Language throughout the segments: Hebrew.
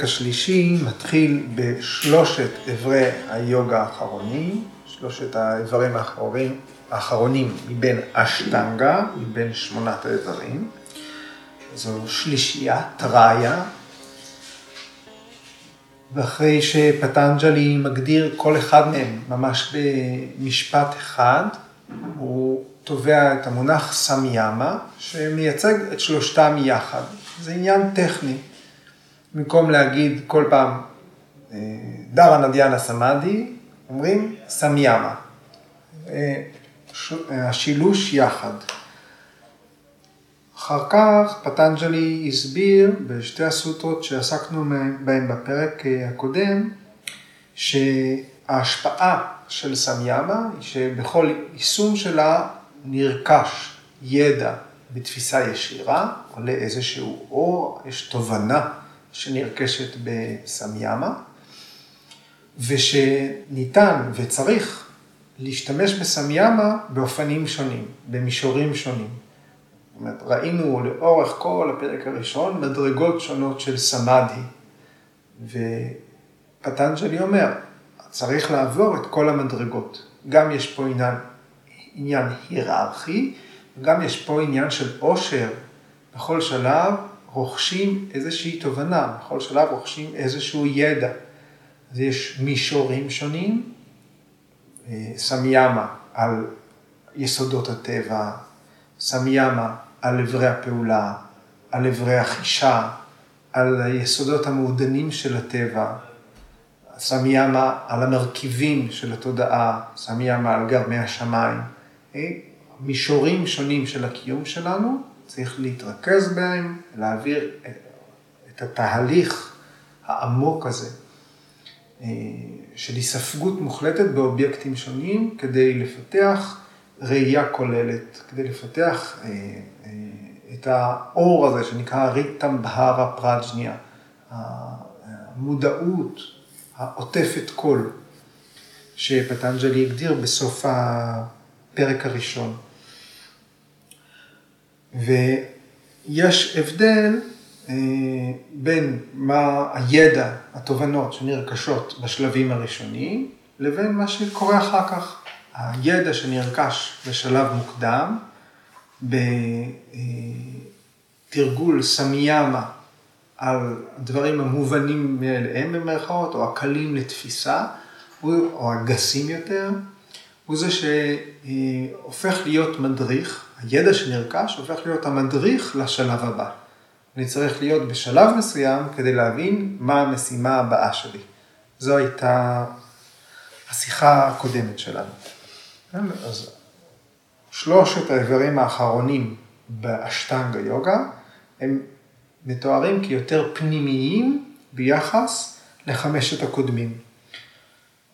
הפרק השלישי מתחיל בשלושת אברי היוגה האחרונים, שלושת האיברים האחרונים, האחרונים מבין אשטנגה, מבין שמונת האיברים. זו שלישייה, טראיה, ואחרי שפטנג'לי מגדיר כל אחד מהם ממש במשפט אחד, הוא תובע את המונח סמיאמה, שמייצג את שלושתם יחד. זה עניין טכני. במקום להגיד כל פעם דרא נדיאנה סמאדי, אומרים סמיאמה. השילוש יחד. אחר כך פטנג'לי הסביר בשתי הסוטרות שעסקנו בהן בפרק הקודם, שההשפעה של סמיאמה היא שבכל יישום שלה נרכש ידע בתפיסה ישירה, עולה איזשהו אור, יש תובנה שנרכשת בסמיאמה, ושניתן וצריך להשתמש בסמיאמה באופנים שונים, במישורים שונים. זאת אומרת, ראינו לאורך כל הפרק הראשון מדרגות שונות של סמאדי, ופטנג'לי אומר, צריך לעבור את כל המדרגות. גם יש פה עניין, עניין היררכי, וגם יש פה עניין של עושר. בכל שלב רוכשים איזושהי תובנה, בכל שלב רוכשים איזשהו ידע. אז יש מישורים שונים, סמיאמה על יסודות הטבע, סמיאמה על אברי הפעולה, על אברי החישה, על היסודות המעודנים של הטבע, סמיאמה על המרכיבים של התודעה, סמיאמה על גרמי השמיים. מישורים שונים של הקיום שלנו, צריך להתרכז בהם, להעביר את התהליך העמוק הזה של היספגות מוחלטת באובייקטים שונים, כדי לפתח ראייה כוללת, כדי לפתח את האור הזה שנקרא ריטם בהרה פראג'ניה, המודעות העוטפת כל, שפטנג'לי הגדיר בסוף הפרק הראשון. ויש הבדל בין מה הידע, התובנות שנרכשות בשלבים הראשונים, לבין מה שקורה אחר כך. הידע שנרכש בשלב מוקדם, בתרגול סמיאמה על דברים המובנים מאליהם במרכאות, או הקלים לתפיסה, או הגסים יותר, הוא זה שהופך להיות מדריך, הידע שנרכש הופך להיות המדריך לשלב הבא. אני צריך להיות בשלב מסוים כדי להבין מה המשימה הבאה שלי. זו הייתה השיחה הקודמת שלנו. אז שלושת האיברים האחרונים באשטנגה יוגה, הם מתוארים כיותר פנימיים ביחס לחמשת הקודמים.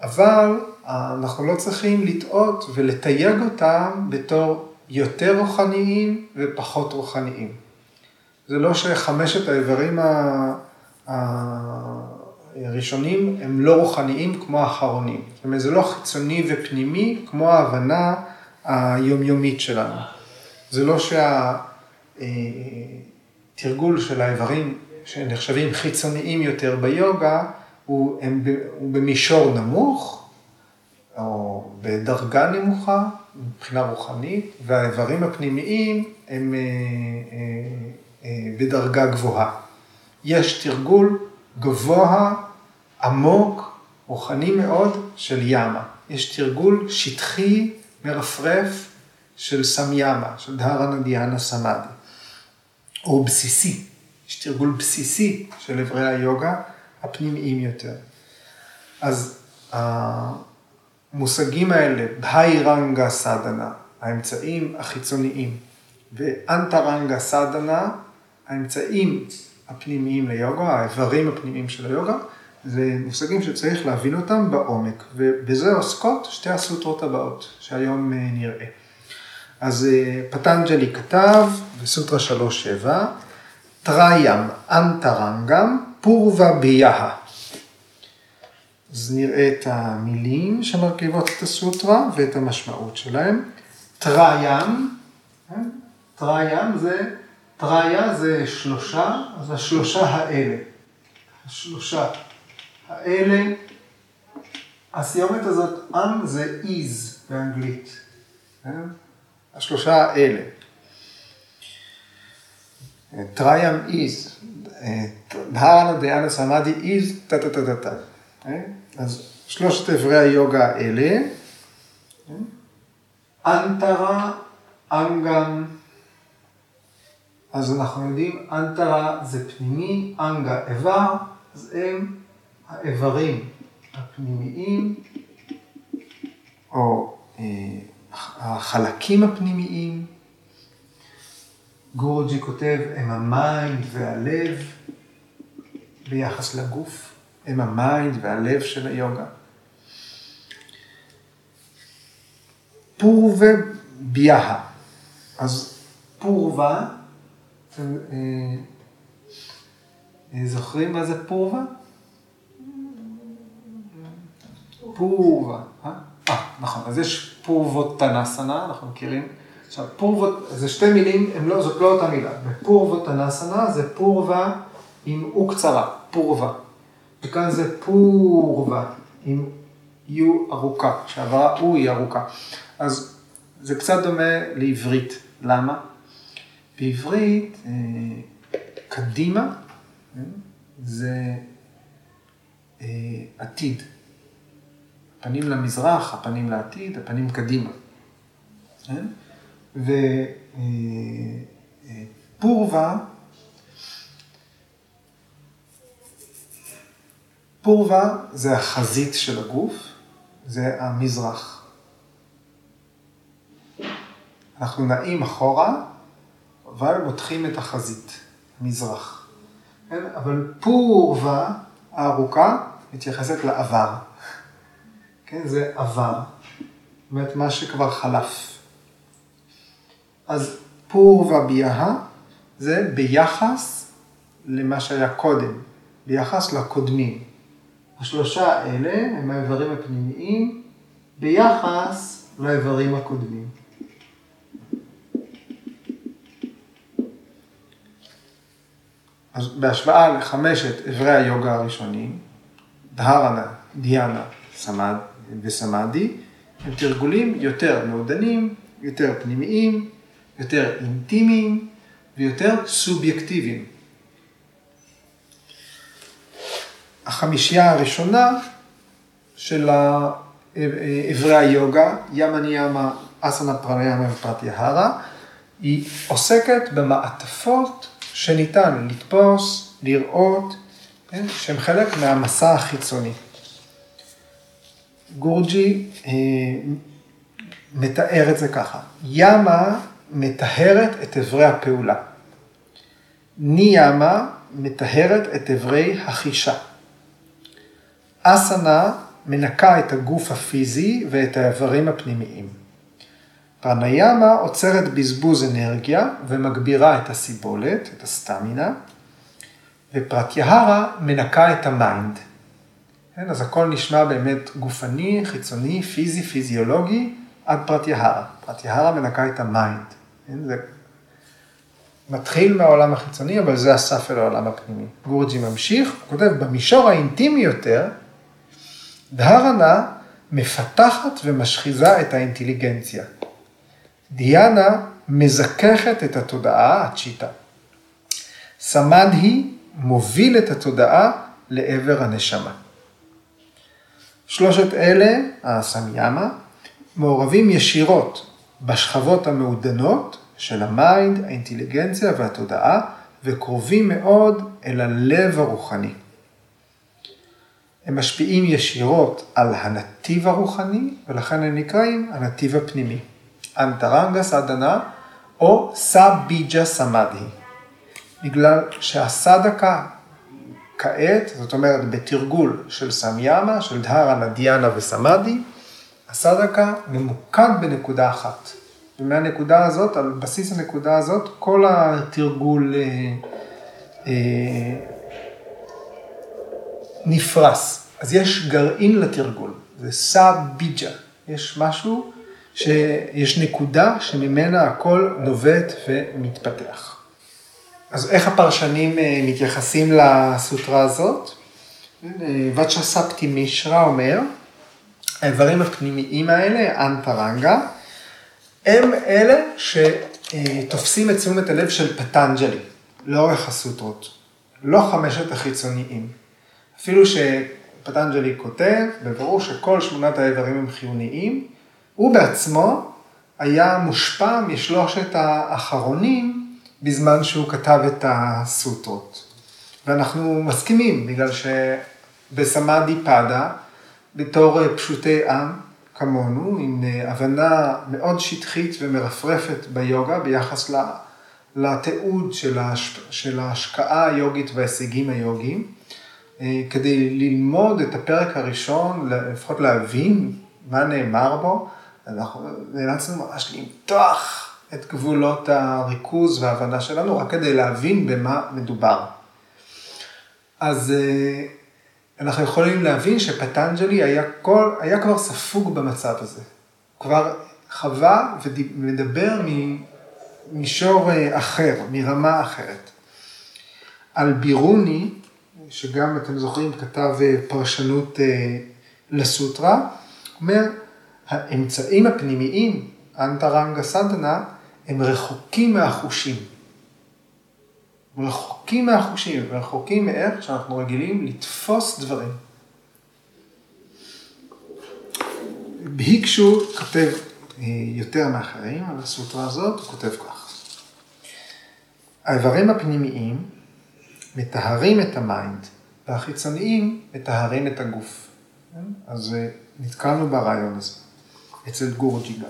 אבל אנחנו לא צריכים לטעות ולתייג אותם בתור יותר רוחניים ופחות רוחניים. זה לא שחמשת האיברים הראשונים הם לא רוחניים כמו האחרונים. זאת אומרת, זה לא חיצוני ופנימי כמו ההבנה היומיומית שלנו. זה לא שהתרגול של האיברים שנחשבים חיצוניים יותר ביוגה, הוא במישור נמוך, או בדרגה נמוכה, מבחינה רוחנית, והאיברים הפנימיים הם בדרגה גבוהה. יש תרגול גבוה, עמוק, רוחני מאוד, של ימה. יש תרגול שטחי, מרפרף, של סמיאמה, של דהרה נדיאנה סמאדי. או בסיסי, יש תרגול בסיסי של אברי היוגה הפנימיים יותר. אז המושגים האלה, בהיירנגה סדנה, האמצעים החיצוניים, ואנטרנגה סדנה, האמצעים הפנימיים ליוגה, האיברים הפנימיים של היוגה, זה מושגים שצריך להבין אותם בעומק, ובזה עוסקות שתי הסוטרות הבאות, שהיום נראה. אז פטנג'לי כתב בסוטרה 3.7, טראיאם אנטרנגם פורווה ביאה. אז נראה את המילים שמרכיבות את הסוטרה ואת המשמעות שלהם. טראיאם, טראיאם זה, טראיה זה שלושה, אז השלושה האלה. השלושה האלה, הסיומת הזאת, עם זה is באנגלית. כן? השלושה האלה. טריאם is, דהרנה דיאנה סמאדי is, טה טה טה טה. כן? אז שלושת אברי היוגה האלה? antara, angam, אז אנחנו יודעים, antara זה פנימי, anga איבר, אז הם האיברים הפנימיים, או אה, החלקים הפנימיים. גורג'י כותב, הם ה mind והלב ביחס לגוף, הם ה mind והלב של היוגה. פורווה ביאה. אז פורווה, אתם אה, אה, זוכרים מה זה פורווה? פורווה, אה? אה, נכון, אז יש פורוות תנסנה, אנחנו מכירים. עכשיו, פורוות, זה שתי מילים, לא, זאת לא אותה מילה. פורוות תנסנה זה פורווה עם או קצרה, פורווה. וכאן זה פורווה עם יו ארוכה, שהעברה או היא ארוכה. אז זה קצת דומה לעברית. למה? בעברית, אה, קדימה אה, זה אה, עתיד. הפנים למזרח, הפנים לעתיד, הפנים קדימה. ופורווה, פורווה זה החזית של הגוף, זה המזרח. אנחנו נעים אחורה, אבל מותחים את החזית, מזרח. כן? אבל פורווה הארוכה מתייחסת לעבר. כן? זה עבר. זאת אומרת, מה שכבר חלף. אז פורווה ביאה זה ביחס למה שהיה קודם, ביחס לקודמים. השלושה האלה הם האיברים הפנימיים ביחס לאיברים הקודמים. אז בהשוואה לחמשת אברי היוגה הראשונים, דהרנה, דיאנה סמד, וסמאדי, הם תרגולים יותר מעודנים, יותר פנימיים, יותר אינטימיים ויותר סובייקטיביים. החמישייה הראשונה של אברי היוגה, ימה ניאמה, אסנה פרניאמה ופרטיהרה, היא עוסקת במעטפות שניתן לתפוס, לראות, כן, שהם חלק מהמסע החיצוני. גורג'י אה, מתאר את זה ככה, yama מטהרת את אברי הפעולה. niyama מטהרת את אברי החישה. asana מנקה את הגוף הפיזי ואת האיברים הפנימיים. pranayama עוצרת בזבוז אנרגיה ומגבירה את הסיבולת, את הסטמינה, ו pratyahara מנקה את ה mind. כן, אז הכל נשמע באמת גופני, חיצוני, פיזי, פיזיולוגי, עד פרטיאהרה. פרטיאהרה מנקה את ה mind. כן, זה מתחיל מהעולם החיצוני, אבל זה הסף אל העולם הפנימי. גורג'י ממשיך, הוא כותב, במישור האינטימי יותר, דהארנה מפתחת ומשחיזה את האינטליגנציה. דהיאנה מזככת את התודעה, הצ'יטה. סמדהי מוביל את התודעה לעבר הנשמה. שלושת אלה, הסמיאמה, מעורבים ישירות בשכבות המעודנות של ה mind, האינטליגנציה והתודעה, וקרובים מאוד אל הלב הרוחני. הם משפיעים ישירות על הנתיב הרוחני, ולכן הם נקראים הנתיב הפנימי. אנטרנגה סדנה או סביג'ה סמאדי. בגלל שהסדקה כעת, זאת אומרת בתרגול של סמיאמה, של דהרה, נדיאנה וסמאדי, הסדקה ממוקד בנקודה אחת. ומהנקודה הזאת, על בסיס הנקודה הזאת, כל התרגול אה, אה, נפרס. אז יש גרעין לתרגול, זה סביג'ה, יש משהו, שיש נקודה שממנה הכל נובט ומתפתח. אז איך הפרשנים אה, מתייחסים לסוטרה הזאת? וצ'ה ספטי מישרא אומר, האיברים הפנימיים האלה, אנטרנגה, הם אלה שתופסים את תשומת הלב של פטנג'לי לאורך הסוטרות, לא חמשת החיצוניים. אפילו שפטנג'לי כותב, בברור שכל שמונת האיברים הם חיוניים, הוא בעצמו היה מושפע משלושת האחרונים בזמן שהוא כתב את הסוטרות. ואנחנו מסכימים, בגלל שבסמאדי פאדה, בתור פשוטי עם כמונו, עם הבנה מאוד שטחית ומרפרפת ביוגה ביחס לתיעוד של ההשקעה היוגית וההישגים היוגיים, כדי ללמוד את הפרק הראשון, לפחות להבין מה נאמר בו, אנחנו נאלצנו ממש למתוח את גבולות הריכוז וההבנה שלנו, רק כדי להבין במה מדובר. אז אנחנו יכולים להבין שפטנג'לי היה, כל, היה כבר ספוג במצב הזה. כבר חווה ומדבר ממישור אחר, מרמה אחרת. על בירוני, שגם אתם זוכרים כתב פרשנות לסוטרה, אומר, האמצעים הפנימיים, אנטרנגה סדנה, הם רחוקים מהחושים. רחוקים מהחושים, רחוקים מאיך שאנחנו רגילים לתפוס דברים. בהיקשו כותב יותר מאחרים על הסוטרה הזאת, הוא כותב כך: האיברים הפנימיים מטהרים את ה mind, והחיצוניים מטהרים את הגוף. אז נתקלנו ברעיון הזה, אצל גורג'י גם.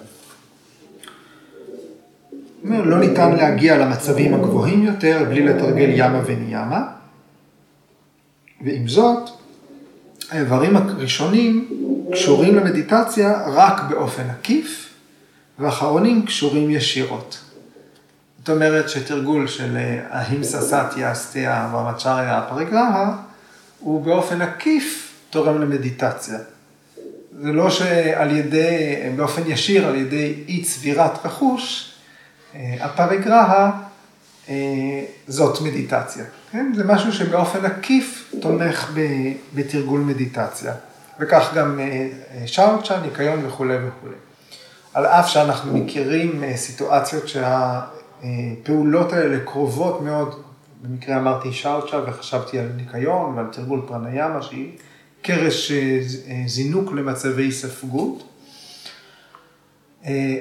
לא ניתן להגיע למצבים הגבוהים יותר בלי לתרגל ימה ונייאמה, ועם זאת, האיברים הראשונים קשורים למדיטציה רק באופן עקיף, והאחרונים קשורים ישירות. זאת אומרת שתרגול של ההימסה סטיה, סטיה והמצ'ריה הפריגרהה, הוא באופן עקיף תורם למדיטציה. זה לא שעל ידי, באופן ישיר, על ידי אי צבירת רכוש, הפריגרהה זאת מדיטציה. כן? זה משהו שבאופן עקיף תומך בתרגול מדיטציה. וכך גם שאוצ'ה, ניקיון וכולי וכולי. על אף שאנחנו מכירים סיטואציות שהפעולות האלה קרובות מאוד, במקרה אמרתי שאוצ'ה וחשבתי על ניקיון ועל תרגול פרניאמה, שהיא קרש זינוק למצבי ספגות.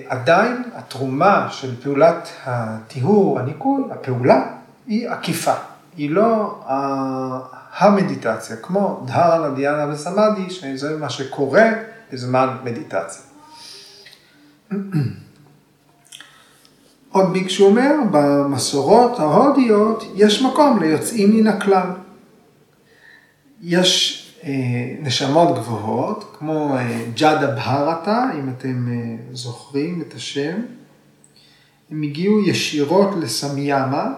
עדיין התרומה של פעולת הטיהור, הניקוי, הפעולה, היא עקיפה. היא לא המדיטציה, כמו דהרנה, דיאנה וסמאדי, שזה מה שקורה בזמן מדיטציה. עוד ביקשו אומר, במסורות ההודיות יש מקום ליוצאים מן הכלל. יש נשמות גבוהות, כמו ג'אדה בהרתה, אם אתם זוכרים את השם, הם הגיעו ישירות לסמיאמה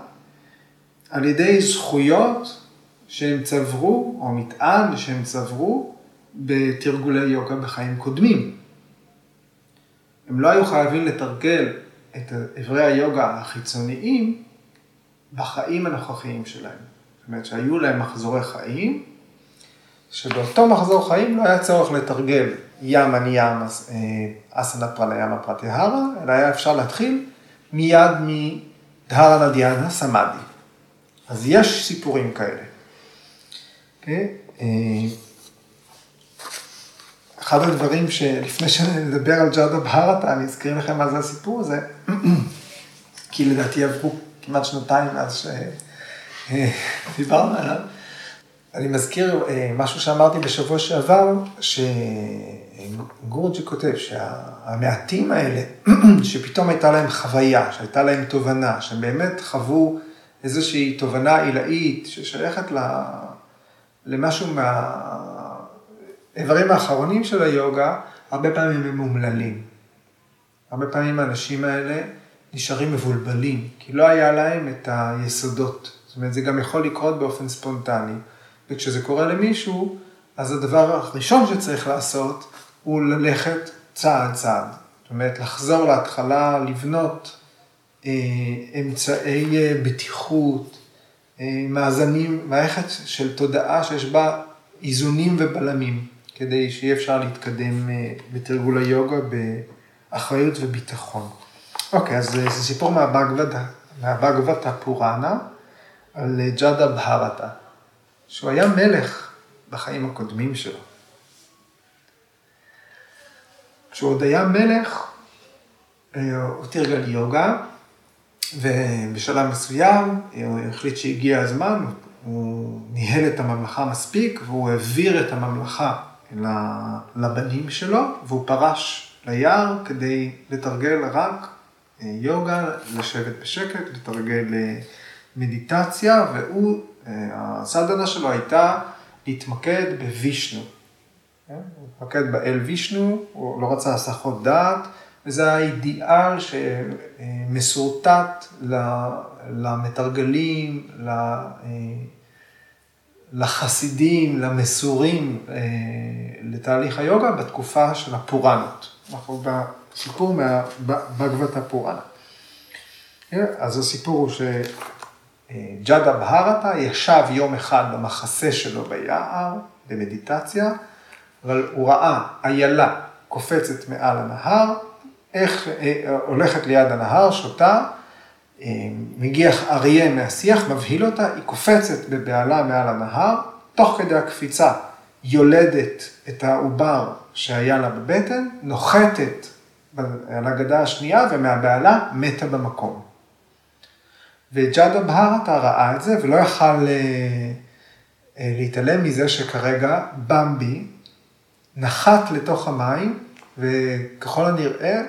על ידי זכויות שהם צברו, או מטען שהם צברו, בתרגולי יוגה בחיים קודמים. הם לא היו חייבים לתרגל את אברי היוגה החיצוניים בחיים הנוכחיים שלהם. זאת אומרת שהיו להם מחזורי חיים, שבאותו מחזור חיים לא היה צורך לתרגל ימה ניאמה אסנה פרניאמה פרטיהרה, אלא היה אפשר להתחיל מיד מדהרה נדיאנה סמאדי. אז יש סיפורים כאלה. Okay. אחד הדברים שלפני שנדבר על ג'אדה בהרתה, אני אזכיר לכם מה זה הסיפור הזה, כי לדעתי עברו כמעט שנתיים מאז שדיברנו עליו. אני מזכיר משהו שאמרתי בשבוע שעבר, שגורג'י כותב שהמעטים האלה, שפתאום הייתה להם חוויה, שהייתה להם תובנה, שהם באמת חוו איזושהי תובנה עילאית ששייכת למשהו מהאיברים האחרונים של היוגה, הרבה פעמים הם אומללים. הרבה פעמים האנשים האלה נשארים מבולבלים, כי לא היה להם את היסודות. זאת אומרת, זה גם יכול לקרות באופן ספונטני. וכשזה קורה למישהו, אז הדבר הראשון שצריך לעשות הוא ללכת צעד צעד. זאת אומרת, לחזור להתחלה, לבנות אה, אמצעי אה, בטיחות, אה, מאזנים, מערכת של תודעה שיש בה איזונים ובלמים, כדי שיהיה אפשר להתקדם אה, בתרגול היוגה באחריות וביטחון. אוקיי, אז זה סיפור מהבגבתה פוראנה על ג'אדה בהרתה, שהוא היה מלך בחיים הקודמים שלו. כשהוא עוד היה מלך, אה, הוא תרגל יוגה, ובשלב מסוים הוא החליט שהגיע הזמן, הוא ניהל את הממלכה מספיק, והוא העביר את הממלכה לבנים שלו, והוא פרש ליער כדי לתרגל רק אה, יוגה, לשבת בשקט, לתרגל אה, מדיטציה, והוא, הסדנה שלו הייתה להתמקד בווישנו. הוא התמקד באל וישנו, הוא לא רצה הסחות דעת. וזה האידיאל שמסורטט למתרגלים, לחסידים, למסורים אה, לתהליך היוגה בתקופה של הפוראנות. אנחנו בסיפור מהבגבתה פוראנה. אז הסיפור הוא שג'אדה בהרתה ישב יום אחד במחסה שלו ביער, במדיטציה, אבל הוא ראה איילה קופצת מעל הנהר, איך אה, הולכת ליד הנהר, שותה, אה, מגיח אריה מהשיח, מבהיל אותה, היא קופצת בבהלה מעל הנהר, תוך כדי הקפיצה יולדת את העובר שהיה לה בבטן, נוחתת על הגדה השנייה ומהבהלה מתה במקום. וג'אדה בהרתה ראה את זה ולא יכל אה, להתעלם מזה שכרגע במבי נחת לתוך המים וככל הנראה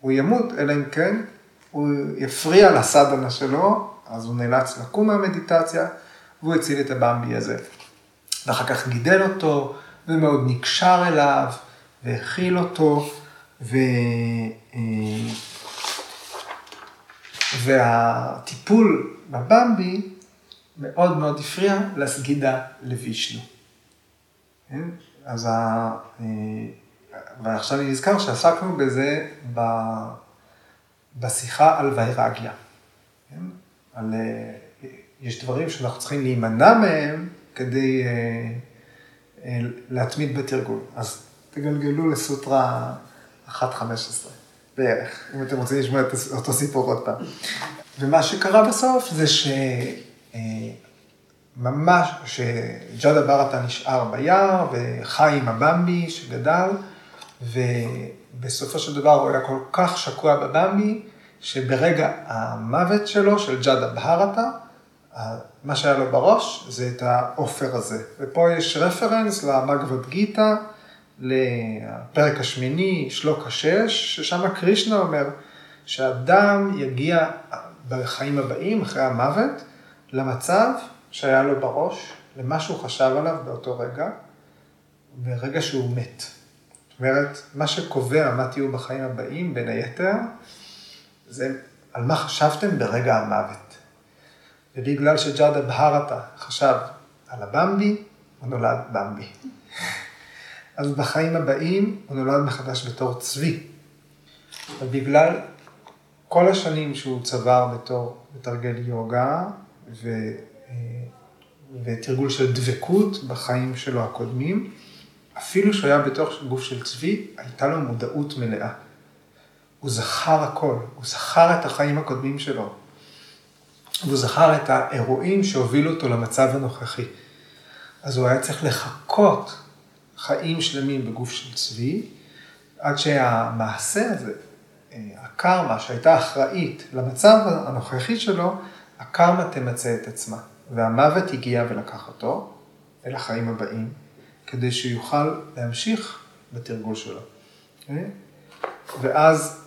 הוא ימות, אלא אם כן הוא יפריע לסדנה שלו, אז הוא נאלץ לקום מהמדיטציה, והוא הציל את הבמבי הזה. ואחר כך גידל אותו, ומאוד נקשר אליו, והכיל אותו, ו... אה, והטיפול בבמבי מאוד מאוד הפריע לסגידה לווישנו. כן? אז ה... אה, ועכשיו אני נזכר שעסקנו בזה. בשיחה על ויירגיה. כן? על, אה, יש דברים שאנחנו צריכים להימנע מהם כדי אה, אה, להתמיד בתרגול. אז תגלגלו לסוטרה 1.15 בערך, אם אתם רוצים לשמוע את אותו סיפור עוד פעם. ומה שקרה בסוף זה שממש, שג'אדה ברטה נשאר ביער וחי עם הבמבי שגדל. ובסופו של דבר הוא היה כל כך שקוע בבמבי, שברגע המוות שלו, של ג'אדה בהרתה, מה שהיה לו בראש זה את העופר הזה. ופה יש רפרנס למגבד גיתא, לפרק השמיני, שלוק השש, ששם קרישנה אומר שאדם יגיע בחיים הבאים, אחרי המוות, למצב שהיה לו בראש, למה שהוא חשב עליו באותו רגע, ברגע שהוא מת. אומרת, מה שקובע מה תהיו בחיים הבאים, בין היתר, זה על מה חשבתם ברגע המוות. ובגלל שג'אדה בהרתה חשב על הבמבי, הוא נולד במבי. אז בחיים הבאים הוא נולד מחדש בתור צבי. ובגלל כל השנים שהוא צבר בתור מתרגל יוגה ו... אה, ותרגול של דבקות בחיים שלו הקודמים, אפילו שהוא היה בתוך גוף של צבי, הייתה לו מודעות מלאה. הוא זכר הכל, הוא זכר את החיים הקודמים שלו. והוא זכר את האירועים שהובילו אותו למצב הנוכחי. אז הוא היה צריך לחכות חיים שלמים בגוף של צבי, עד שהמעשה הזה, הקרמה שהייתה אחראית למצב הנוכחי שלו, הקרמה תמצה את עצמה. והמוות הגיע ולקח אותו אל החיים הבאים. כדי שיוכל להמשיך בתרגול שלו. אוקיי? ואז,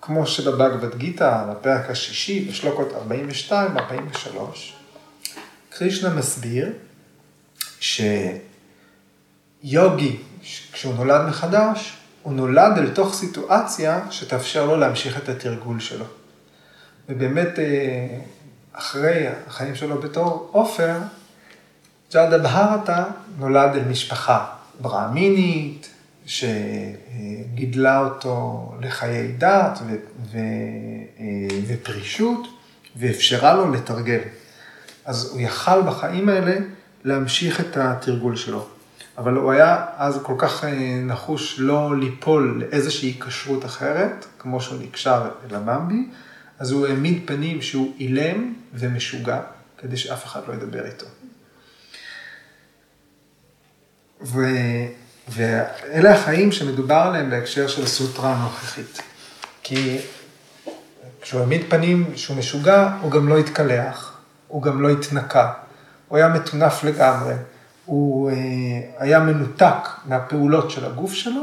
כמו שבבגבד גיתא, בפרק השישי, בשלוקות 42-43, קרישנה מסביר שיוגי, כשהוא נולד מחדש, הוא נולד אל תוך סיטואציה שתאפשר לו להמשיך את התרגול שלו. ובאמת, אה, אחרי החיים שלו בתור עופר, ג'אדה בהרתה נולד אל משפחה ברהמינית, שגידלה אותו לחיי דת ו- ו- ופרישות, ואפשרה לו לתרגל. אז הוא יכל בחיים האלה להמשיך את התרגול שלו. אבל הוא היה אז כל כך נחוש לא ליפול לאיזושהי כשרות אחרת, כמו שהוא נקשר אל הבמבי, אז הוא העמיד פנים שהוא אילם ומשוגע, כדי שאף אחד לא ידבר איתו. ו... ואלה החיים שמדובר עליהם בהקשר של סוטרה הנוכחית. כי כשהוא העמיד פנים שהוא משוגע, הוא גם לא התקלח, הוא גם לא התנקה, הוא היה מטונף לגמרי, הוא אה, היה מנותק מהפעולות של הגוף שלו,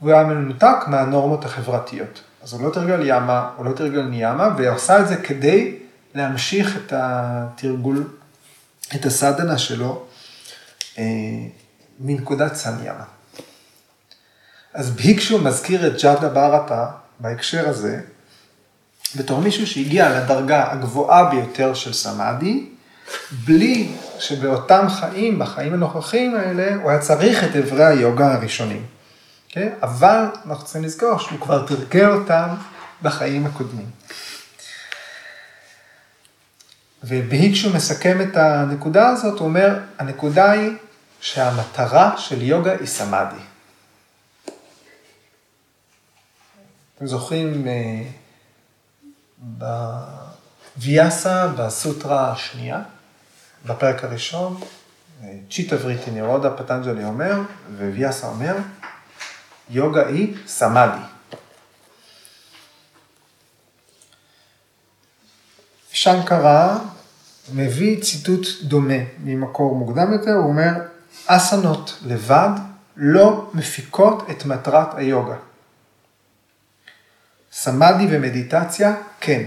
והוא היה מנותק מהנורמות החברתיות. אז הוא לא תרגל ימה, הוא לא תרגל ניאמה, והוא עשה את זה כדי להמשיך את התרגול, את הסדנה שלו אה, מנקודת סניאמה. אז ביקשו מזכיר את ג'אדה בארפה בהקשר הזה, בתור מישהו שהגיע לדרגה הגבוהה ביותר של סמאדי, בלי שבאותם חיים, בחיים הנוכחיים האלה, הוא היה צריך את אברי היוגה הראשונים. Okay? אוקיי? אבל אנחנו צריכים לזכור שהוא כבר תרגל אותם בחיים הקודמים. ובהיקשו מסכם את הנקודה הזאת, הוא אומר, הנקודה היא שהמטרה של יוגה היא סמאדי. אתם זוכרים בוויאסה, בסוטרה השנייה, בפרק הראשון, צ'יטה וריטי נירודה, פטנג'לי אומר, וויאסה אומר, יוגה היא סמאדי. שנקרה מביא ציטוט דומה ממקור מוקדם יותר, הוא אומר, אסנות לבד לא מפיקות את מטרת היוגה. סמאדי ומדיטציה, כן.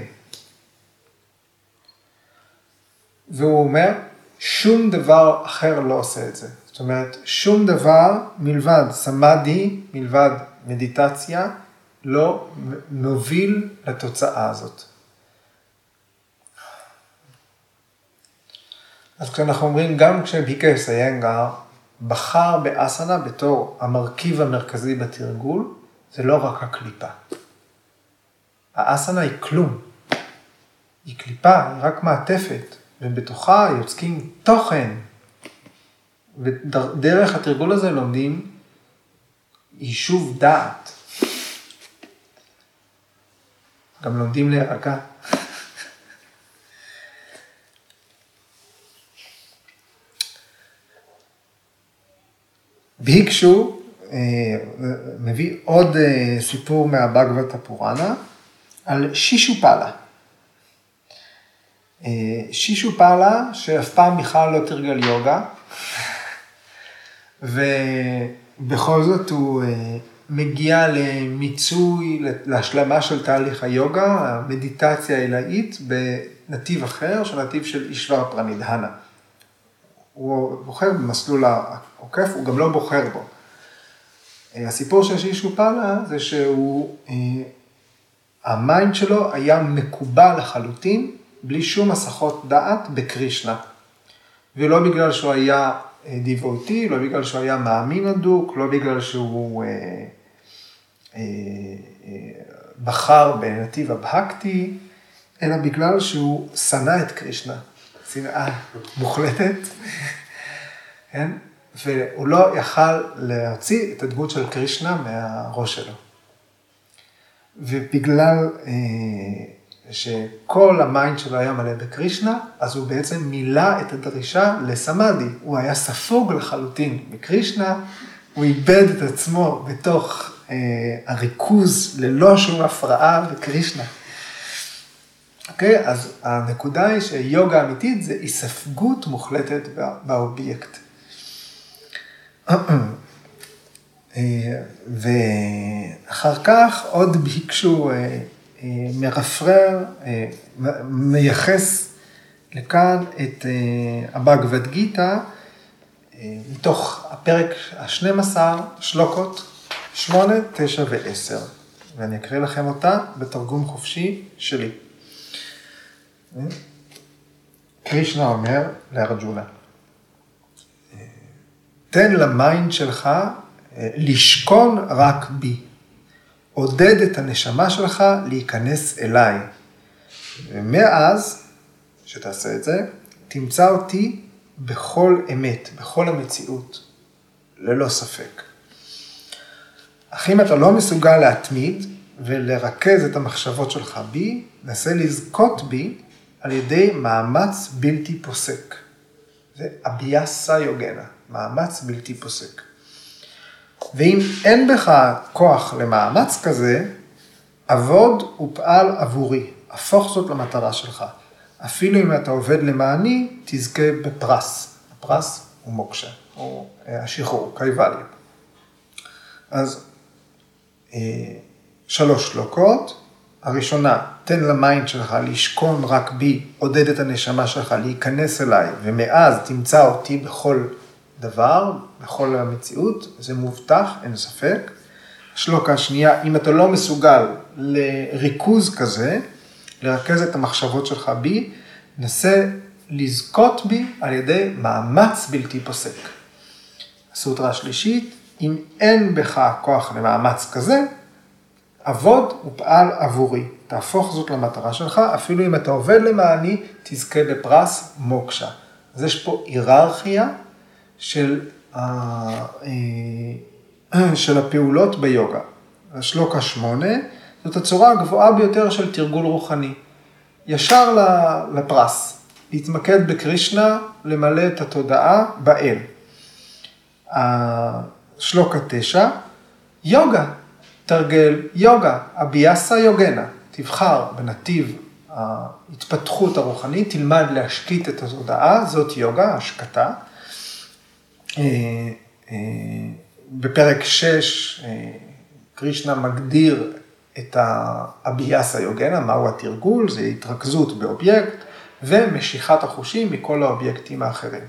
והוא אומר, שום דבר אחר לא עושה את זה. זאת אומרת, שום דבר מלבד סמאדי, מלבד מדיטציה, לא מוביל לתוצאה הזאת. אז כשאנחנו אומרים, גם כשביקר סיינגר בחר באסנה בתור המרכיב המרכזי בתרגול, זה לא רק הקליפה. האסנה היא כלום. היא קליפה, היא רק מעטפת, ובתוכה יוצקים תוכן. ודרך התרגול הזה לומדים יישוב דעת. גם לומדים להירגע. ביקשו אה, מביא עוד אה, סיפור מהבגבתה פוראנה על שישו פאלה. אה, שישו פאלה, שאף פעם בכלל לא תרגל יוגה, ובכל זאת הוא מגיע למיצוי, להשלמה של תהליך היוגה, המדיטציה העילאית, בנתיב אחר, של נתיב של אישבר פרנידהנה. הוא בוחר במסלול העוקף, הוא גם לא בוחר בו. אה, הסיפור של שישו פאלה זה שהוא, אה, המיינד שלו היה מקובע לחלוטין, בלי שום הסחות דעת בקרישנה. ולא בגלל שהוא היה devotee, לא בגלל שהוא היה מאמין הדוק, לא בגלל שהוא אה, אה, אה, בחר בנתיב הבהקטי, אלא בגלל שהוא שנא את קרישנה. שנאה מוחלטת, כן? והוא לא יכל להוציא את הדמות של קרישנה מהראש שלו. ובגלל אה, שכל ה mind שלו היה מלא בקרישנה, אז הוא בעצם מילא את הדרישה לסמאדי. הוא היה ספוג לחלוטין מקרישנה, הוא איבד את עצמו בתוך אה, הריכוז ללא שום הפרעה בקרישנה. אוקיי? אז הנקודה היא שיוגה אמיתית זה היספגות מוחלטת באובייקט. ואחר כך עוד ביקשו אה, אה, מרפרר, אה, מייחס לכאן את הבגבד גיתא, מתוך הפרק ה-12, שלוקות 8, 9 ו-10. ואני אקריא לכם אותה בתרגום חופשי שלי. קרישנה אומר לארג'ונה, תן ל mind שלך אה, לשכון רק בי. עודד את הנשמה שלך להיכנס אליי. ומאז שתעשה את זה, תמצא אותי בכל אמת, בכל המציאות, ללא ספק. אך אם אתה לא מסוגל להתמיד ולרכז את המחשבות שלך בי, נסה לזכות בי על ידי מאמץ בלתי פוסק. זה אביאסה יוגנה, מאמץ בלתי פוסק. ואם אין בך כוח למאמץ כזה, עבוד ופעל עבורי, הפוך זאת למטרה שלך. אפילו אם אתה עובד למעני, תזכה בפרס. הפרס הוא מוקשה, או אה, השחרור, קייבליה. אז אה, שלוש שלוקות. הראשונה, תן ל mind שלך לשכון רק בי, עודד את הנשמה שלך להיכנס אליי, ומאז תמצא אותי בכל דבר, בכל המציאות, זה מובטח, אין ספק. השלוקה השנייה, אם אתה לא מסוגל לריכוז כזה, לרכז את המחשבות שלך בי, נסה לזכות בי על ידי מאמץ בלתי פוסק. הסוטרה השלישית, אם אין בך כוח למאמץ כזה, עבוד ופעל עבורי. תהפוך זאת למטרה שלך, אפילו אם אתה עובד למעני, תזכה לפרס מוקשה. אז יש פה היררכיה של, אה, של הפעולות ביוגה. השלוקה שמונה, זאת הצורה הגבוהה ביותר של תרגול רוחני. ישר לפרס, להתמקד בקרישנה, למלא את התודעה באל. השלוקה תשע, יוגה, תרגל יוגה, אביאסה יוגנה. תבחר בנתיב ההתפתחות הרוחנית, תלמד להשקיט את התודעה, זאת יוגה, השקטה. אה, אה, בפרק 6, אה, קרישנה מגדיר את האביאסה יוגנה, מהו התרגול, זה התרכזות באובייקט ומשיכת החושים מכל האובייקטים האחרים,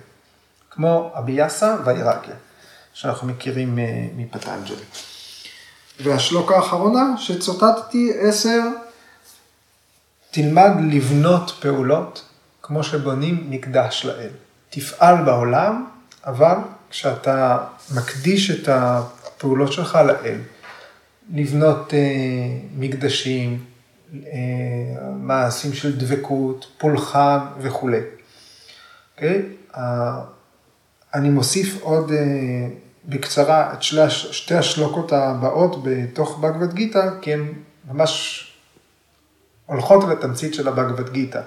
כמו אביאסה והירקיה, שאנחנו מכירים מפטנג'לי. והשלוקה האחרונה שצוטטתי עשר, תלמד לבנות פעולות כמו שבונים מקדש לאל. תפעל בעולם, אבל כשאתה מקדיש את הפעולות שלך לאל. לבנות אה, מקדשים, אה, מעשים של דבקות, פולחן וכולי. אוקיי? אה, אני מוסיף עוד אה, בקצרה את שתי, שתי השלוקות הבאות בתוך בגבד גיתא, כי הן ממש הולכות לתמצית של הבגבד גיתא.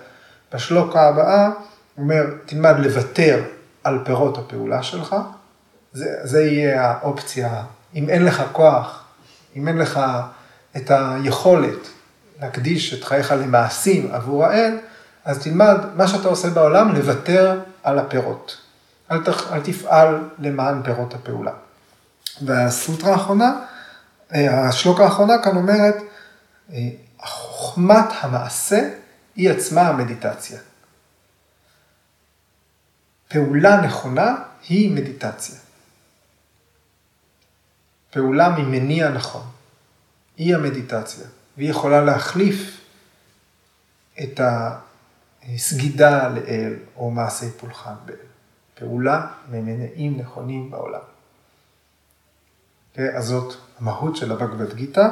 בשלוקה הבאה הוא אומר, תלמד לוותר על פירות הפעולה שלך, זה, זה יהיה האופציה, אם אין לך כוח, אם אין לך את היכולת להקדיש את חייך למעשים עבור האל, אז תלמד מה שאתה עושה בעולם, לוותר על הפירות. אל, תח, אל תפעל למען פירות הפעולה. והסוטרה האחרונה, אה, השלוקה האחרונה כאן אומרת, אה, חוכמת המעשה היא עצמה המדיטציה. פעולה נכונה היא מדיטציה. פעולה ממניע נכון, היא המדיטציה, והיא יכולה להחליף את הסגידה לאל או מעשי פולחן באל. פעולה ממניעים נכונים בעולם. אז זאת המהות של הבגבד גיתא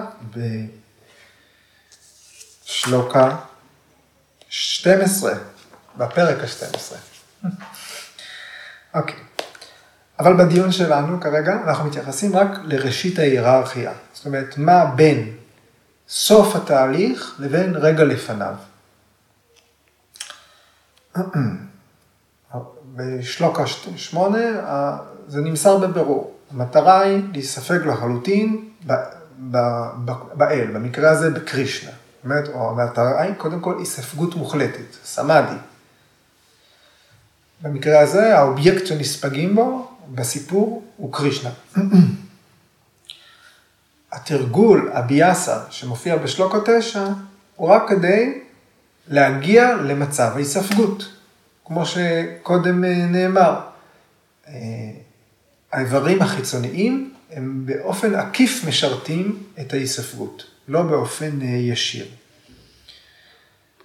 בשלוקה 12, בפרק ה-12. אוקיי. אבל בדיון שלנו כרגע אנחנו מתייחסים רק לראשית ההיררכיה. זאת אומרת, מה בין סוף התהליך לבין רגע לפניו. בשלוקה שמונה זה נמסר בבירור. המטרה היא להיספג לחלוטין באל, במקרה הזה בקרישנה. זאת אומרת, המטרה היא קודם כל היספגות מוחלטת, סמאדי. במקרה הזה האובייקט שנספגים בו בסיפור הוא קרישנה. התרגול, הביאסה, שמופיע בשלוקה תשע, הוא רק כדי להגיע למצב ההיספגות. כמו שקודם אה, נאמר, אה, האיברים החיצוניים הם באופן עקיף משרתים את ההיספגות, לא באופן אה, ישיר.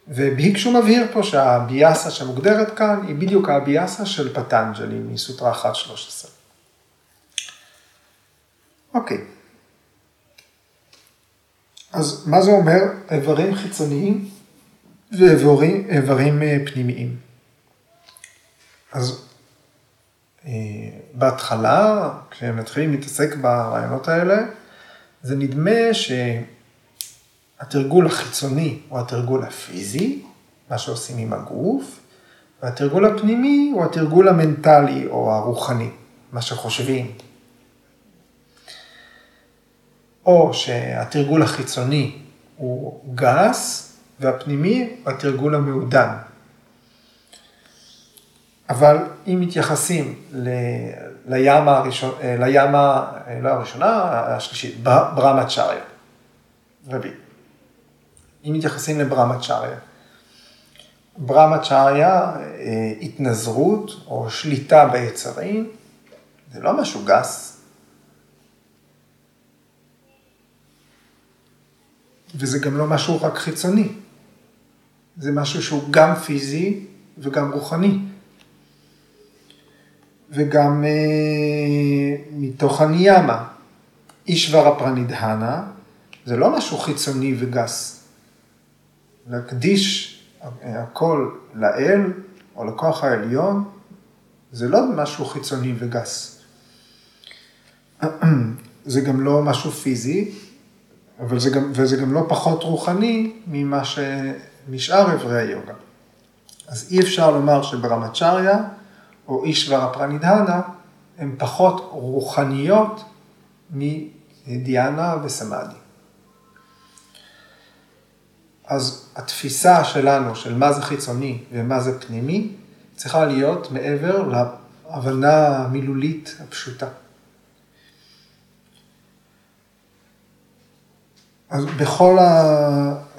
ובהיקשו מבהיר פה שהביאסה שמוגדרת כאן היא בדיוק הביאסה של פטנג'לי מסוטרה 1.13. אוקיי. אז מה זה אומר איברים חיצוניים ואיברים פנימיים? אז בהתחלה, כשהם מתחילים להתעסק ברעיונות האלה, זה נדמה שהתרגול החיצוני הוא התרגול הפיזי, מה שעושים עם הגוף, והתרגול הפנימי הוא התרגול המנטלי או הרוחני, מה שחושבים. או שהתרגול החיצוני הוא גס, והפנימי הוא התרגול המעודן. אבל אם מתייחסים ל... לים הראשון, לים, לא הראשונה, השלישית, ברמצ'ריה, רביעי. אם מתייחסים לברמצ'ריה, ברמצ'ריה, אה, התנזרות או שליטה ביצרים, זה לא משהו גס. וזה גם לא משהו רק חיצוני. זה משהו שהוא גם פיזי וגם רוחני. וגם אה, מתוך הניאמה. אישברה פרנידהנה, זה לא משהו חיצוני וגס. להקדיש הכל לאל או לכוח העליון, זה לא משהו חיצוני וגס. זה גם לא משהו פיזי, אבל זה גם, וזה גם לא פחות רוחני ממה שמשאר אברי היוגה. אז אי אפשר לומר שברמצ'ריה או אישברה פרנידהנה הן פחות רוחניות מדיאנה וסמאדי. אז התפיסה שלנו של מה זה חיצוני ומה זה פנימי, צריכה להיות מעבר להבנה המילולית הפשוטה. אז בכל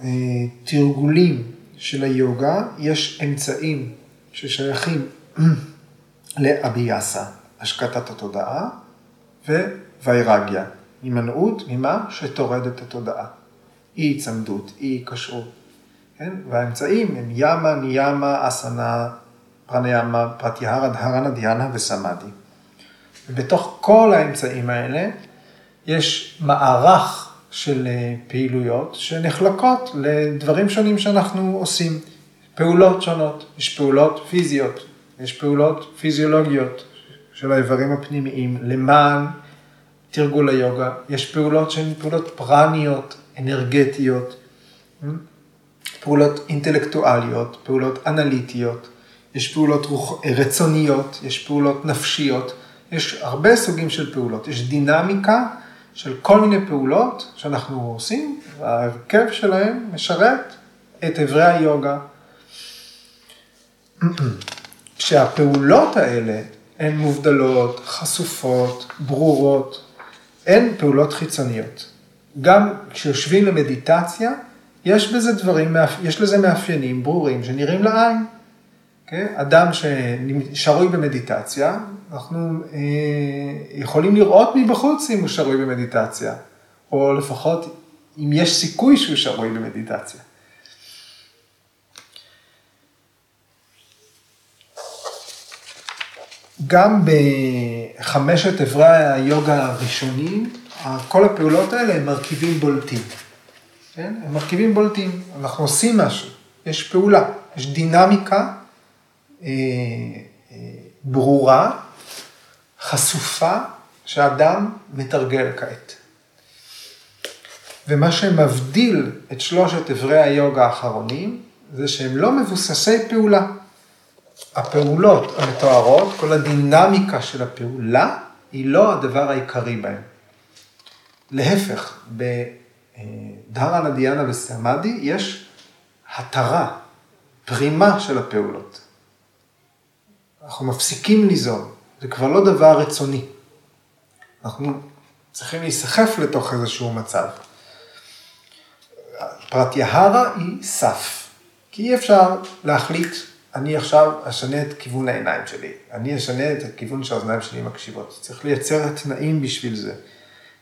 התרגולים של היוגה יש אמצעים ששייכים לאביאסה, השקטת התודעה, וויירגיה, הימנעות ממה שטורד את התודעה. אי היצמדות, אי היקשרות, כן? והאמצעים הם ימה, ניאמה, אסנה, פרניאמה, פרטיהרה, דהרנה, דיאנה וסמאדי. ובתוך כל האמצעים האלה יש מערך של אה, פעילויות שנחלקות לדברים שונים שאנחנו עושים. פעולות שונות, יש פעולות פיזיות, יש פעולות פיזיולוגיות של האיברים הפנימיים למען תרגול היוגה, יש פעולות שהן פעולות פרניות, אנרגטיות, פעולות אינטלקטואליות, פעולות אנליטיות, יש פעולות רוח, רצוניות, יש פעולות נפשיות, יש הרבה סוגים של פעולות, יש דינמיקה של כל מיני פעולות שאנחנו עושים, וההרכב שלהם משרת את אברי היוגה. כשהפעולות האלה הן מובדלות, חשופות, ברורות, אין פעולות חיצוניות. גם כשיושבים למדיטציה, יש בזה דברים, יש לזה מאפיינים ברורים שנראים לעין. Okay? אוקיי? אדם ששרוי במדיטציה, אנחנו אה, יכולים לראות מבחוץ אם הוא שרוי במדיטציה, או לפחות אם יש סיכוי שהוא שרוי במדיטציה. גם בחמשת אברי היוגה הראשונים, כל הפעולות האלה הם מרכיבים בולטים. כן? הם מרכיבים בולטים, אנחנו עושים משהו, יש פעולה, יש דינמיקה אה, אה, ברורה, חשופה, שאדם מתרגל כעת. ומה שמבדיל את שלושת אברי היוגה האחרונים, זה שהם לא מבוססי פעולה. הפעולות המתוארות, כל הדינמיקה של הפעולה, היא לא הדבר העיקרי בהם. להפך, בדהרנה דיאנה וסמאדי יש התרה, פרימה של הפעולות. אנחנו מפסיקים ליזום, זה כבר לא דבר רצוני. אנחנו צריכים להיסחף לתוך איזשהו מצב. פרטיהרה היא סף, כי אי אפשר להחליט, אני עכשיו אשנה את כיוון העיניים שלי, אני אשנה את הכיוון שהאוזניים שלי מקשיבות, צריך לייצר תנאים בשביל זה.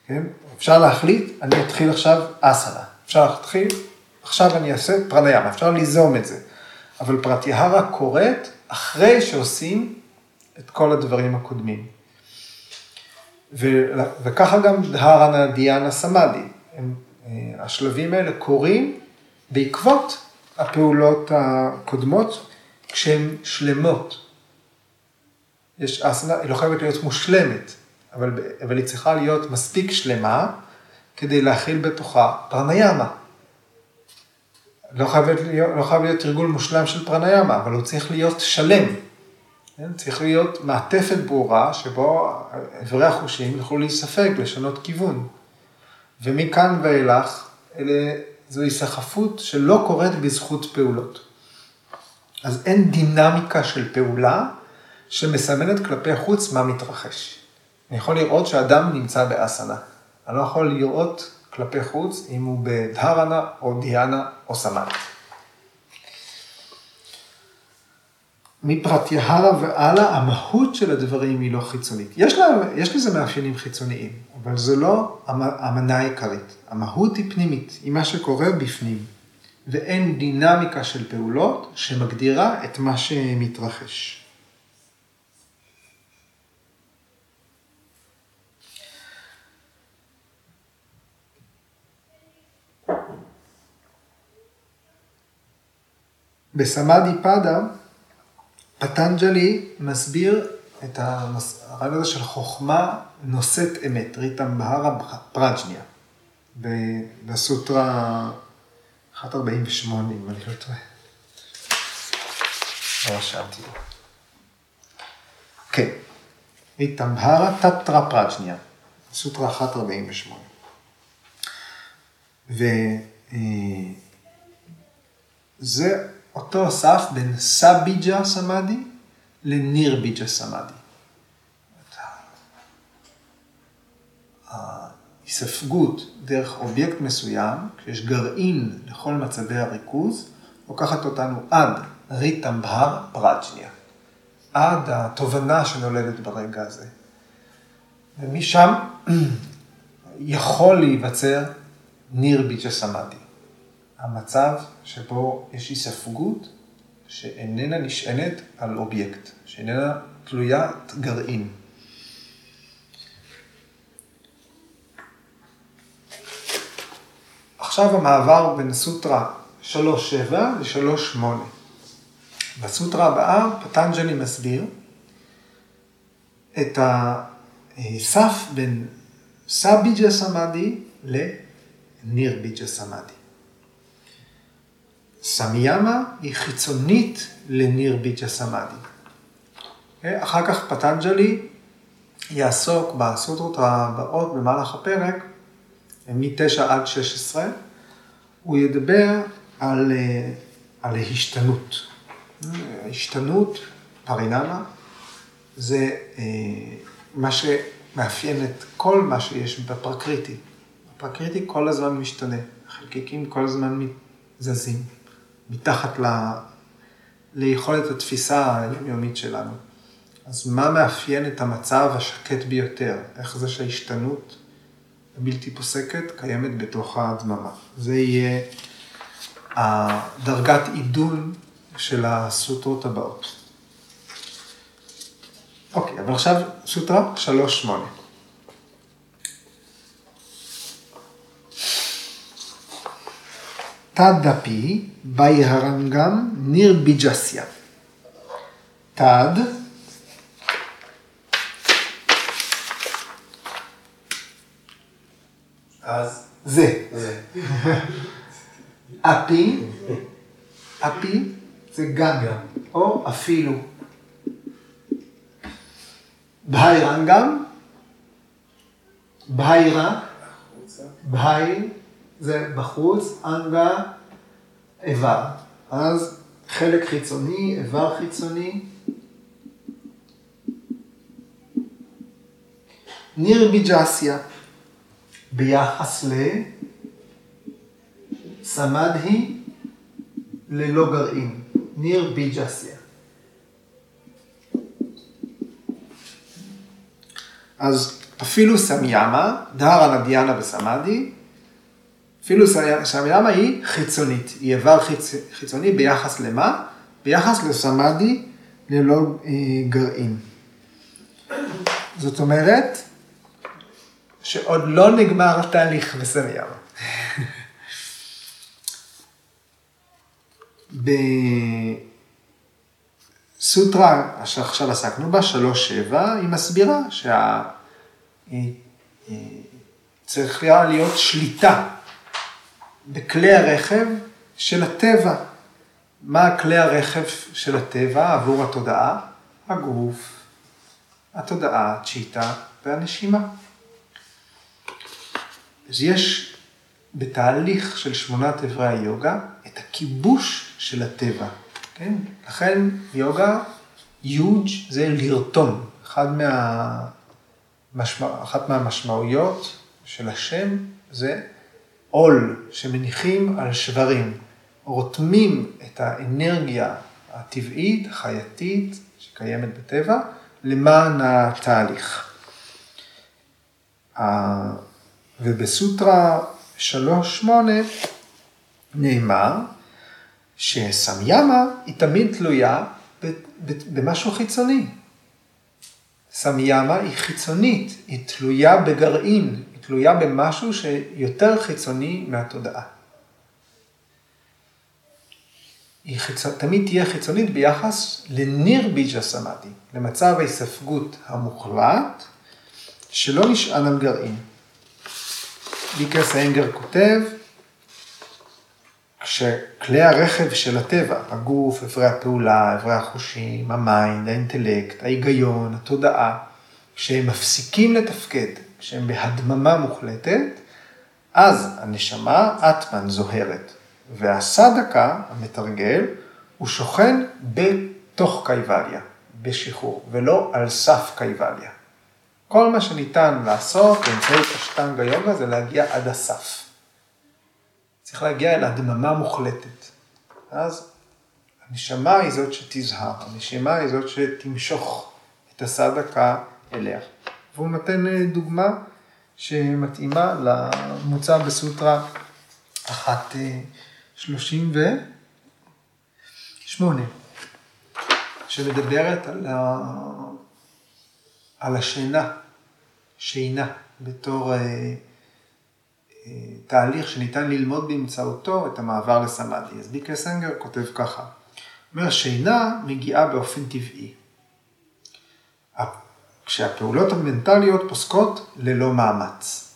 כן? אפשר להחליט, אני אתחיל עכשיו אסנה. אפשר להתחיל, עכשיו אני אעשה פרניאמה, אפשר ליזום את זה. אבל פרטיהרה קורית אחרי שעושים את כל הדברים הקודמים. ו, וככה גם דהרנה דיאנה סמאדי. הם, אה, השלבים האלה קורים בעקבות הפעולות הקודמות כשהן שלמות. יש אסנה, היא לא חייבת להיות מושלמת, אבל, אבל היא צריכה להיות מספיק שלמה כדי להכיל בתוכה פרניאמה. לא חייב להיות, לא חייב להיות תרגול מושלם של פרניאמה, אבל הוא צריך להיות שלם. כן? צריך להיות מעטפת ברורה שבו איברי החושים יוכלו להיספג, לשנות כיוון. ומכאן ואילך, אלה, זו היסחפות שלא קורית בזכות פעולות. אז אין דינמיקה של פעולה שמסמנת כלפי חוץ מה מתרחש. אני יכול לראות שאדם נמצא באסנה. אני לא יכול לראות כלפי חוץ אם הוא בדהרנה או דיאנה או סמאט. מפרט יהרה והלאה, המהות של הדברים היא לא חיצונית. יש, לה, יש לזה מאפיינים חיצוניים, אבל זה לא המנה העיקרית. המהות היא פנימית, היא מה שקורה בפנים, ואין דינמיקה של פעולות שמגדירה את מה שמתרחש. בסמאדי פאדה, פטנג'לי מסביר את הרעיון הזה של חוכמה נושאת אמת, ריטם בהרה פרג'ניה, בסוטרה 148, אם אני לא טועה. לא רשמתי. כן, ריטם בהרה טטרה פרג'ניה, סוטרה 148. וזה אותו סף בין סביג'ה סמאדי לנירביג'ה סמאדי. ההיספגות דרך אובייקט מסוים, כשיש גרעין לכל מצבי הריכוז, לוקחת אותנו עד ריטמבהר פראג'ניה, עד התובנה שנולדת ברגע הזה. ומשם יכול להיווצר נירביג'ה סמאדי. המצב שבו יש היספגות שאיננה נשענת על אובייקט, שאיננה תלוית גרעין. עכשיו המעבר בין סוטרה 3.7 ל-3.8. בסוטרה הבאה פטנג'לי מסביר את הסף בין סביג'ה סמאדי לנירביג'ה סמאדי. סמיאמה היא חיצונית לניר ביצ'ה סמאדי. אחר כך פטנג'לי יעסוק בסוטרות הבאות במהלך הפרק, מ-9 עד 16, הוא ידבר על, על השתנות. השתנות, פרינמה, זה מה שמאפיין את כל מה שיש בפרקריטי. הפרקריטי כל הזמן משתנה, החלקיקים כל הזמן זזים. מתחת ל... ליכולת התפיסה היומיומית שלנו. אז מה מאפיין את המצב השקט ביותר? איך זה שההשתנות הבלתי פוסקת קיימת בתוך הדממה. זה יהיה הדרגת עידון של הסוטרות הבאות. אוקיי, אבל עכשיו סוטרה 3-8. תדפי בהרנגם ניר ביג'סיה. תד. אז זה. אפי, אפי זה גם, או אפילו. בהירנגם, בהירה, בהי זה בחוץ, אנגה, איבר. אז חלק חיצוני, איבר חיצוני. ניר ביג'סיה, ביחס ל... סמדהי ללא גרעין, ניר ביג'סיה. אז אפילו סמיאמה, דהרה נדיאנה וסמדי, אפילו שהמילה היא חיצונית, היא איבר חיצ... חיצוני ביחס למה? ביחס לסמאדי ללא אה, גרעין. זאת אומרת, שעוד לא נגמר התהליך בסמיאמה. סוטרה שעכשיו עסקנו בה, 3.7, היא מסבירה שצריך להיות שליטה בכלי הרכב של הטבע. מה כלי הרכב של הטבע עבור התודעה? הגוף, התודעה, צ'יטה והנשימה. אז יש בתהליך של שמונת אברי היוגה את הכיבוש של הטבע, כן? לכן יוגה, יוג' זה לרתום, אחד מה... משמע... אחת מהמשמעויות של השם זה עול שמניחים על שברים, רותמים את האנרגיה הטבעית, החייתית, שקיימת בטבע, למען התהליך. ובסוטרה 3.8 נאמר שסמיאמה היא תמיד תלויה במשהו חיצוני. סמיאמה היא חיצונית, היא תלויה בגרעין, תלויה במשהו שיותר חיצוני מהתודעה. היא חיצ... תמיד תהיה חיצונית ביחס לניר ביג'ה סמאדי, למצב ההיספגות המוחלט, שלא נשען על גרעין. בי.קיי.אס איינגר כותב, כשכלי הרכב של הטבע, הגוף, אברי הפעולה, אברי החושים, ה mind, האינטלקט, ההיגיון, התודעה, כשהם מפסיקים לתפקד, כשהם בהדממה מוחלטת, אז הנשמה, אטמן, זוהרת. והסדקה, המתרגל, הוא שוכן בתוך קייבליה, בשחרור, ולא על סף קייבליה. כל מה שניתן לעשות באמצעות אשטנגה יוגה זה להגיע עד הסף. צריך להגיע אל הדממה מוחלטת. אז הנשמה היא זאת שתזהר, הנשמה היא זאת שתמשוך את הסדקה אליה. והוא נותן אה, דוגמה שמתאימה למוצע בסוטרה אחת אה, שלושים ושמונה, שמדברת על, ה... על השינה, שינה, בתור אה, תהליך שניתן ללמוד באמצעותו את המעבר לסמאדי. אז ביקר סנגר כותב ככה, אומר, שינה מגיעה באופן טבעי. כשהפעולות המנטליות פוסקות ללא מאמץ.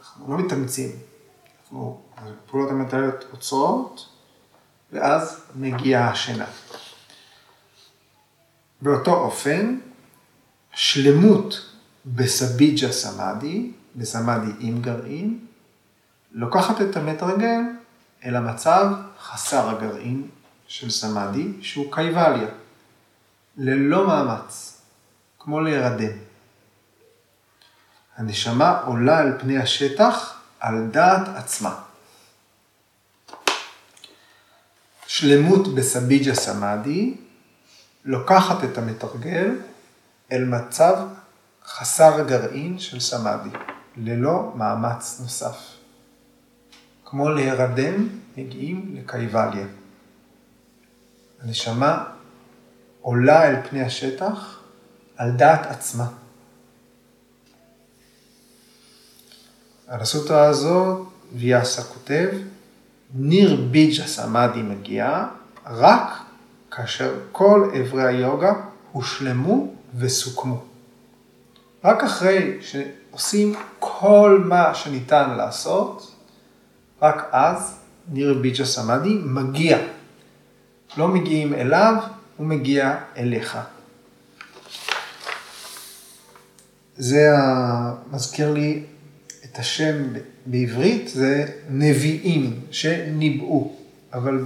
אנחנו לא מתאמצים, אנחנו הפעולות המנטליות עוצרות, ואז מגיעה השינה. באותו אופן, שלמות בסביג'ה סמאדי, בסמאדי עם גרעין, לוקחת את המתרגל אל המצב חסר הגרעין של סמאדי, שהוא קייבליה, ללא מאמץ, כמו להירדם. הנשמה עולה על פני השטח על דעת עצמה. שלמות בסביג'ה סמאדי לוקחת את המתרגל אל מצב חסר גרעין של סמאדי, ללא מאמץ נוסף. כמו להירדם, מגיעים לקייבליה. הנשמה עולה אל פני השטח על דעת עצמה. על הסוטרה הזאת ויאסה כותב, ניר ביג'ה סמאדי מגיע רק כאשר כל אברי היוגה הושלמו וסוכמו. רק אחרי שעושים כל מה שניתן לעשות, רק אז ניר ביג'ה סמאדי מגיע. לא מגיעים אליו, הוא מגיע אליך. זה מזכיר לי את השם בעברית זה נביאים שניבאו, אבל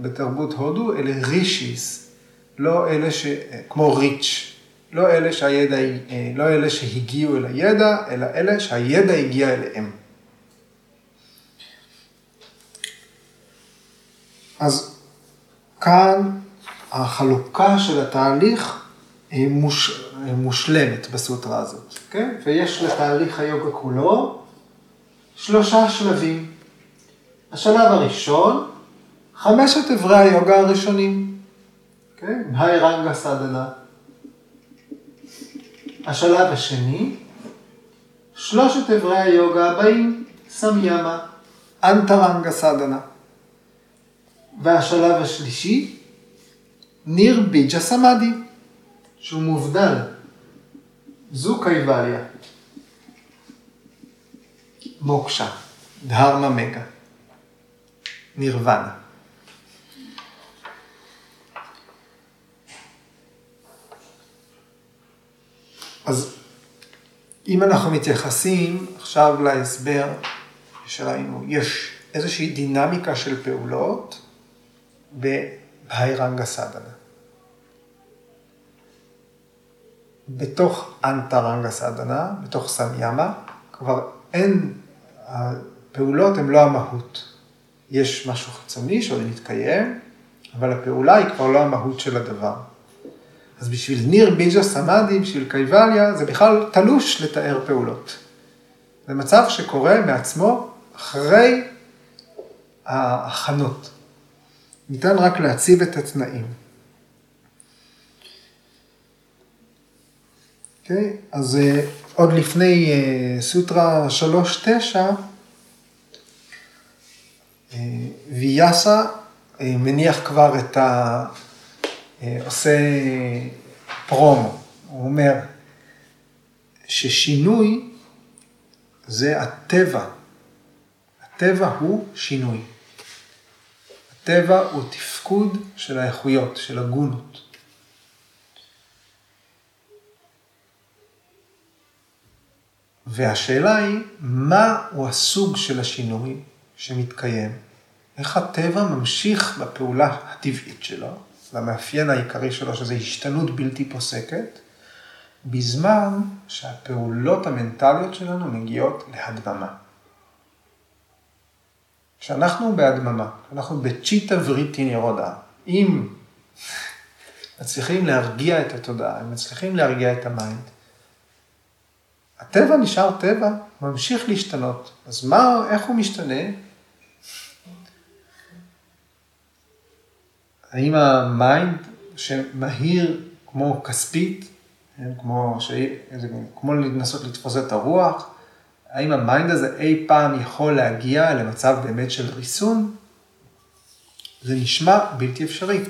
בתרבות הודו אלה רישיס, לא אלה ש... כמו ריץ', לא אלה, שהידע, לא אלה שהגיעו אל הידע, אלא אלה שהידע הגיע אליהם. אז כאן החלוקה של התהליך מוש... מושלמת בסוטרה הזאת, כן? ויש לתהליך היוגה כולו שלושה שלבים. השלב הראשון, חמשת אברי היוגה הראשונים, כן? היירנגה סדנה. השלב השני, שלושת אברי היוגה הבאים, סמיאמה, אנטרנגה סדנה. והשלב השלישי, ניר ביג'ה סמאדי, שהוא מובדל. זו קייבליה. מוקשה, דהרמה מגה, נירוונה. אז אם אנחנו מתייחסים עכשיו להסבר שראינו, יש איזושהי דינמיקה של פעולות בהיירנגה סדנה. בתוך אנטרנגה סדנה, בתוך סמיאמה, כבר אין, הפעולות הן לא המהות. יש משהו חיצוני שעוד מתקיים, אבל הפעולה היא כבר לא המהות של הדבר. אז בשביל ניר ביג'ה סמאדי, בשביל קייבליה, זה בכלל תלוש לתאר פעולות. זה מצב שקורה מעצמו אחרי ההכנות. ניתן רק להציב את התנאים. אוקיי? Okay, אז uh, עוד לפני uh, סוטרה 3.9, uh, ויאסה uh, מניח כבר את ה... אה, עושה פרומו, הוא אומר ששינוי זה הטבע, הטבע הוא שינוי. הטבע הוא תפקוד של האיכויות, של הגונות. והשאלה היא, מהו הסוג של השינוי שמתקיים? איך הטבע ממשיך בפעולה הטבעית שלו? והמאפיין העיקרי שלו שזה השתנות בלתי פוסקת, בזמן שהפעולות המנטליות שלנו מגיעות להדממה. כשאנחנו בהדממה, אנחנו בצ'יטה וריטי נירודה, אם מצליחים להרגיע את התודעה, אם מצליחים להרגיע את ה mind, הטבע נשאר טבע, ממשיך להשתנות. אז מה, איך הוא משתנה? האם ה mind שמהיר כמו כספית, כן, כמו, ש... כמו לנסות לתפוס את הרוח, האם ה mind הזה אי פעם יכול להגיע למצב באמת של ריסון? זה נשמע בלתי אפשרי.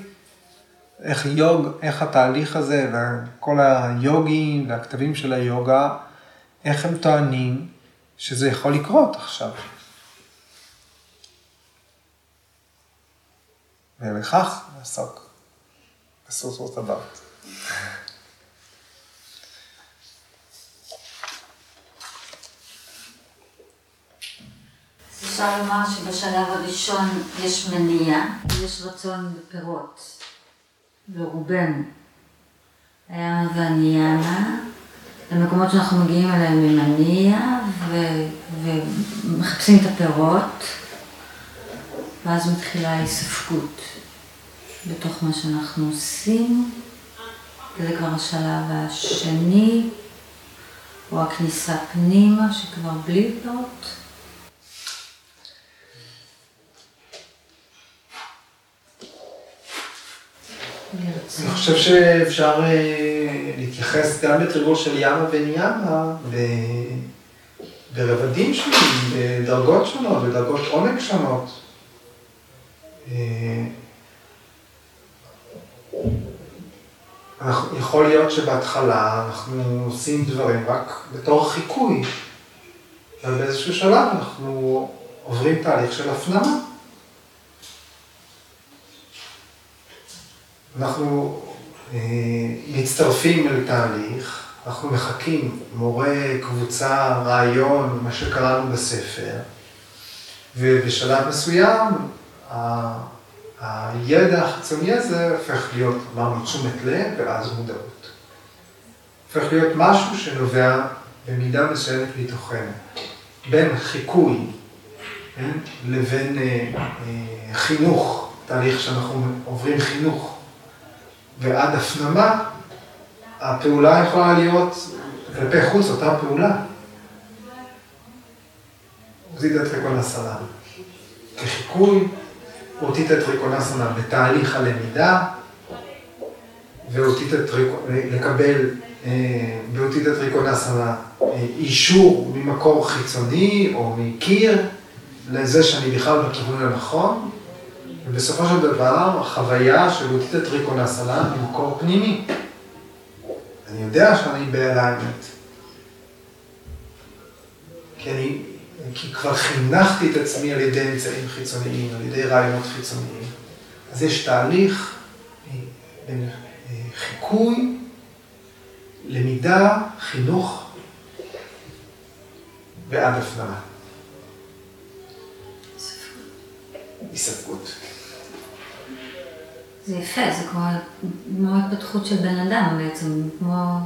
איך יוג, איך התהליך הזה, וכל היוגים והכתבים של היוגה, איך הם טוענים שזה יכול לקרות עכשיו. ולכך נעסוק בסוסות הבאות. אפשר לומר שבשלב הראשון יש מניע, יש רצון בפירות, לרובנו. היה והניאנה, למקומות שאנחנו מגיעים אליהם ממניע ומחפשים את הפירות. ואז מתחילה ההיספקות בתוך מה שאנחנו עושים. זה כבר השלב השני, או הכניסה פנימה, שכבר בלי פלאות. אני חושב שאפשר אה, להתייחס גם לתרגול של ימה וניאמה ברבדים שונים, בדרגות שונות, בדרגות עומק שונות. אה, יכול להיות שבהתחלה אנחנו עושים דברים רק בתור חיקוי, ובאיזשהו שלב אנחנו עוברים תהליך של הפנמה. אנחנו אה, מצטרפים אל תהליך, אנחנו מחכים, מורה, קבוצה, רעיון, מה שקראנו בספר, ובשלב מסוים הידע החיצוני הזה הופך להיות, אמרנו, תשומת לב ואז מודעות. הופך להיות משהו שנובע במידה מסוימת מתוכנו. בין חיקוי כן, לבין אה, אה, חינוך, תהליך שאנחנו עוברים חינוך, ועד הפנמה, הפעולה יכולה להיות כלפי חוץ אותה פעולה. לכל הסלם. כחיקוי, אותית טריקונסנה בתהליך הלמידה, ואותית לקבל אה, באותית טריקונסנה אה, אישור ממקור חיצוני או מקיר לזה שאני בכלל בכיוון הנכון, ובסופו של דבר, החוויה של אוטיטה טריקונסלה ממקור פנימי. אני יודע שאני באליימנט. כי אני, כי כבר חינכתי את עצמי על ידי אמצעים חיצוניים, על ידי רעיונות חיצוניים. אז יש תהליך בין חיקוי, למידה, חינוך ועד הפנמה. היספגות. זה יפה, זה כמו, כמו התפתחות של בן אדם בעצם, כמו,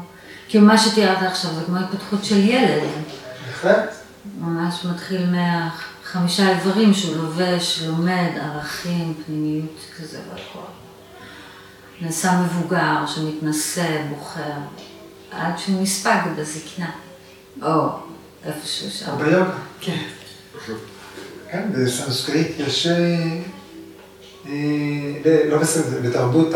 כאילו מה שתיארת עכשיו זה כמו התפתחות של ילד. בהחלט. ממש מתחיל מהחמישה איברים שהוא לובש, לומד, ערכים, פנימיות כזה והכל. נעשה מבוגר שמתנשא, בוחר, עד שהוא נספג בזקנה. או איפשהו שם. ביוגה. כן. כן, בסנסקריט יש, אה, לא בסדר, בתרבות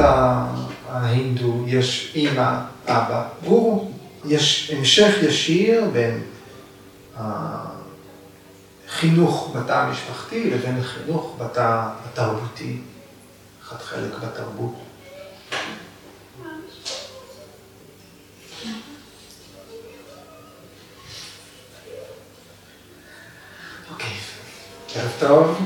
ההינדו יש אימא, אבא, גורו. יש המשך ישיר בין החינוך בתא המשפחתי לבין החינוך בתא התרבותי, אחד חלק בתרבות. ערב טוב.